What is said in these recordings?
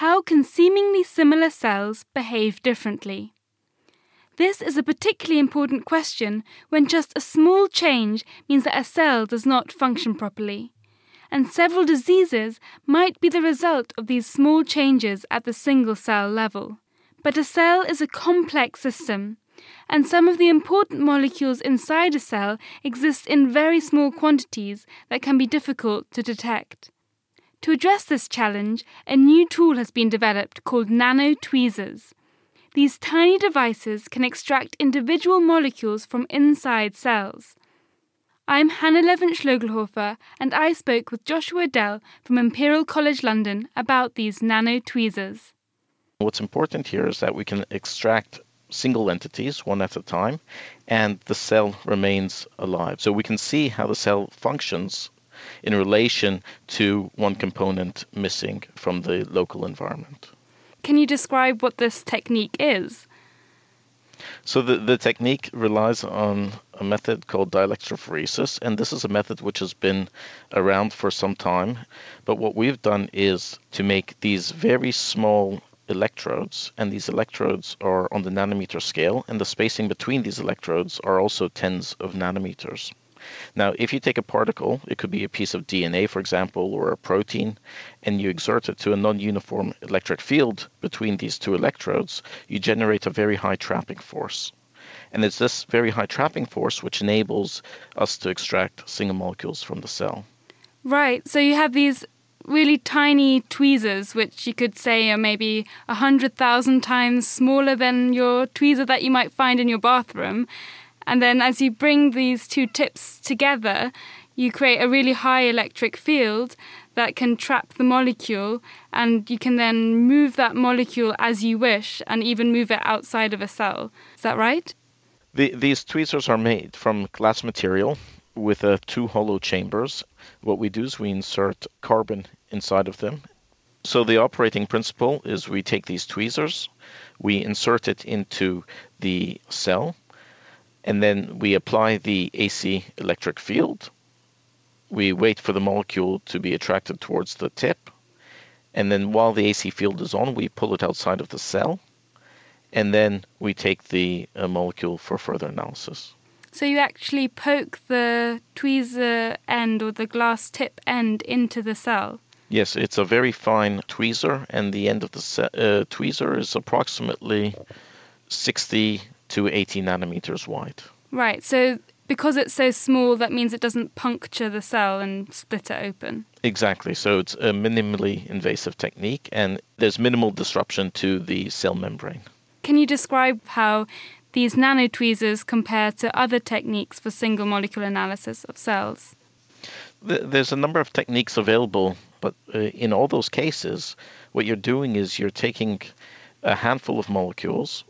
how can seemingly similar cells behave differently? This is a particularly important question when just a small change means that a cell does not function properly. And several diseases might be the result of these small changes at the single cell level. But a cell is a complex system, and some of the important molecules inside a cell exist in very small quantities that can be difficult to detect. To address this challenge, a new tool has been developed called nanotweezers. These tiny devices can extract individual molecules from inside cells. I'm Hannah Laeverenz Schlogelhofer, and I spoke with Joshua Edel from Imperial College London about these nanotweezers. What's important here is that we can extract single entities one at a time, and the cell remains alive. So we can see how the cell functions in relation to one component missing from the local environment. Can you describe what this technique is? So the, the technique relies on a method called dielectrophoresis, and this is a method which has been around for some time. But what we've done is to make these very small electrodes, and these electrodes are on the nanometer scale, and the spacing between these electrodes are also tens of nanometers. Now, if you take a particle, it could be a piece of DNA, for example, or a protein, and you exert it to a non uniform electric field between these two electrodes, you generate a very high trapping force. And it's this very high trapping force which enables us to extract single molecules from the cell. Right. So you have these really tiny tweezers, which you could say are maybe 100,000 times smaller than your tweezer that you might find in your bathroom. And then as you bring these two tips together, you create a really high electric field that can trap the molecule, and you can then move that molecule as you wish and even move it outside of a cell. Is that right? The, these tweezers are made from glass material with uh, two hollow chambers. What we do is we insert carbon inside of them. So the operating principle is we take these tweezers, we insert it into the cell, and then we apply the AC electric field. We wait for the molecule to be attracted towards the tip, and then while the AC field is on, we pull it outside of the cell, and then we take the uh, molecule for further analysis. So you actually poke the tweezer end or the glass tip end into the cell? Yes, it's a very fine tweezer, and the end of the se- uh, tweezer is approximately 60 to 80 nanometers wide. Right. So because it's so small, that means it doesn't puncture the cell and split it open. Exactly. So it's a minimally invasive technique, and there's minimal disruption to the cell membrane. Can you describe how these nanotweezers compare to other techniques for single molecule analysis of cells? There's a number of techniques available, but uh, in all those cases, what you're doing is you're taking a handful of molecules,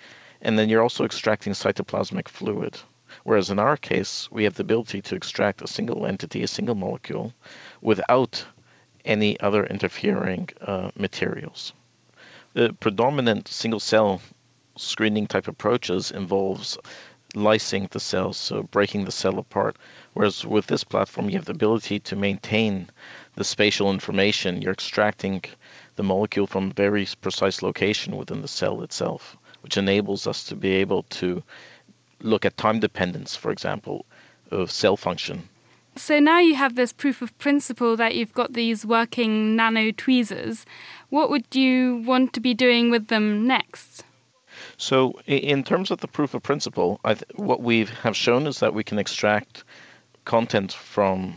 and then you're also extracting cytoplasmic fluid. Whereas in our case, we have the ability to extract a single entity, a single molecule, without any other interfering uh, materials. The predominant single cell screening type approaches involves lysing the cells, so breaking the cell apart. Whereas with this platform, you have the ability to maintain the spatial information. You're extracting the molecule from a very precise location within the cell itself, which enables us to be able to look at time dependence, for example, of cell function. So now you have this proof of principle that you've got these working nano tweezers. What would you want to be doing with them next? So, in terms of the proof of principle, th- what we have shown is that we can extract content from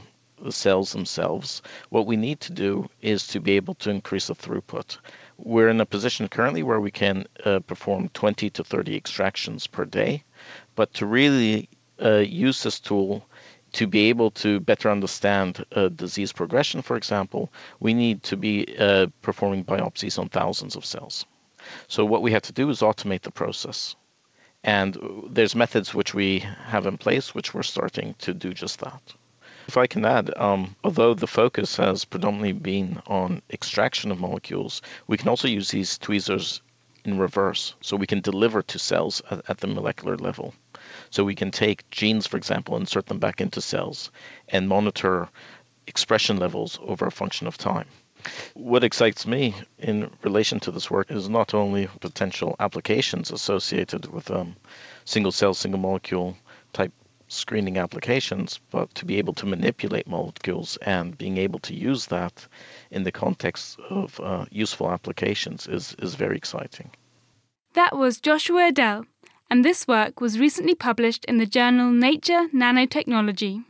cells themselves. What we need to do is to be able to increase the throughput. We're in a position currently where we can uh, perform 20 to 30 extractions per day, but to really uh, use this tool to be able to better understand uh, disease progression, for example, we need to be uh, performing biopsies on thousands of cells. So what we have to do is automate the process. And there's methods which we have in place which we're starting to do just that. If I can add, um, although the focus has predominantly been on extraction of molecules, we can also use these tweezers in reverse. So we can deliver to cells at, at the molecular level. So we can take genes, for example, insert them back into cells and monitor expression levels over a function of time. What excites me in relation to this work is not only potential applications associated with um, single cell, single molecule type screening applications, but to be able to manipulate molecules and being able to use that in the context of uh, useful applications is, is very exciting. That was Joshua Edel, and this work was recently published in the journal Nature Nanotechnology.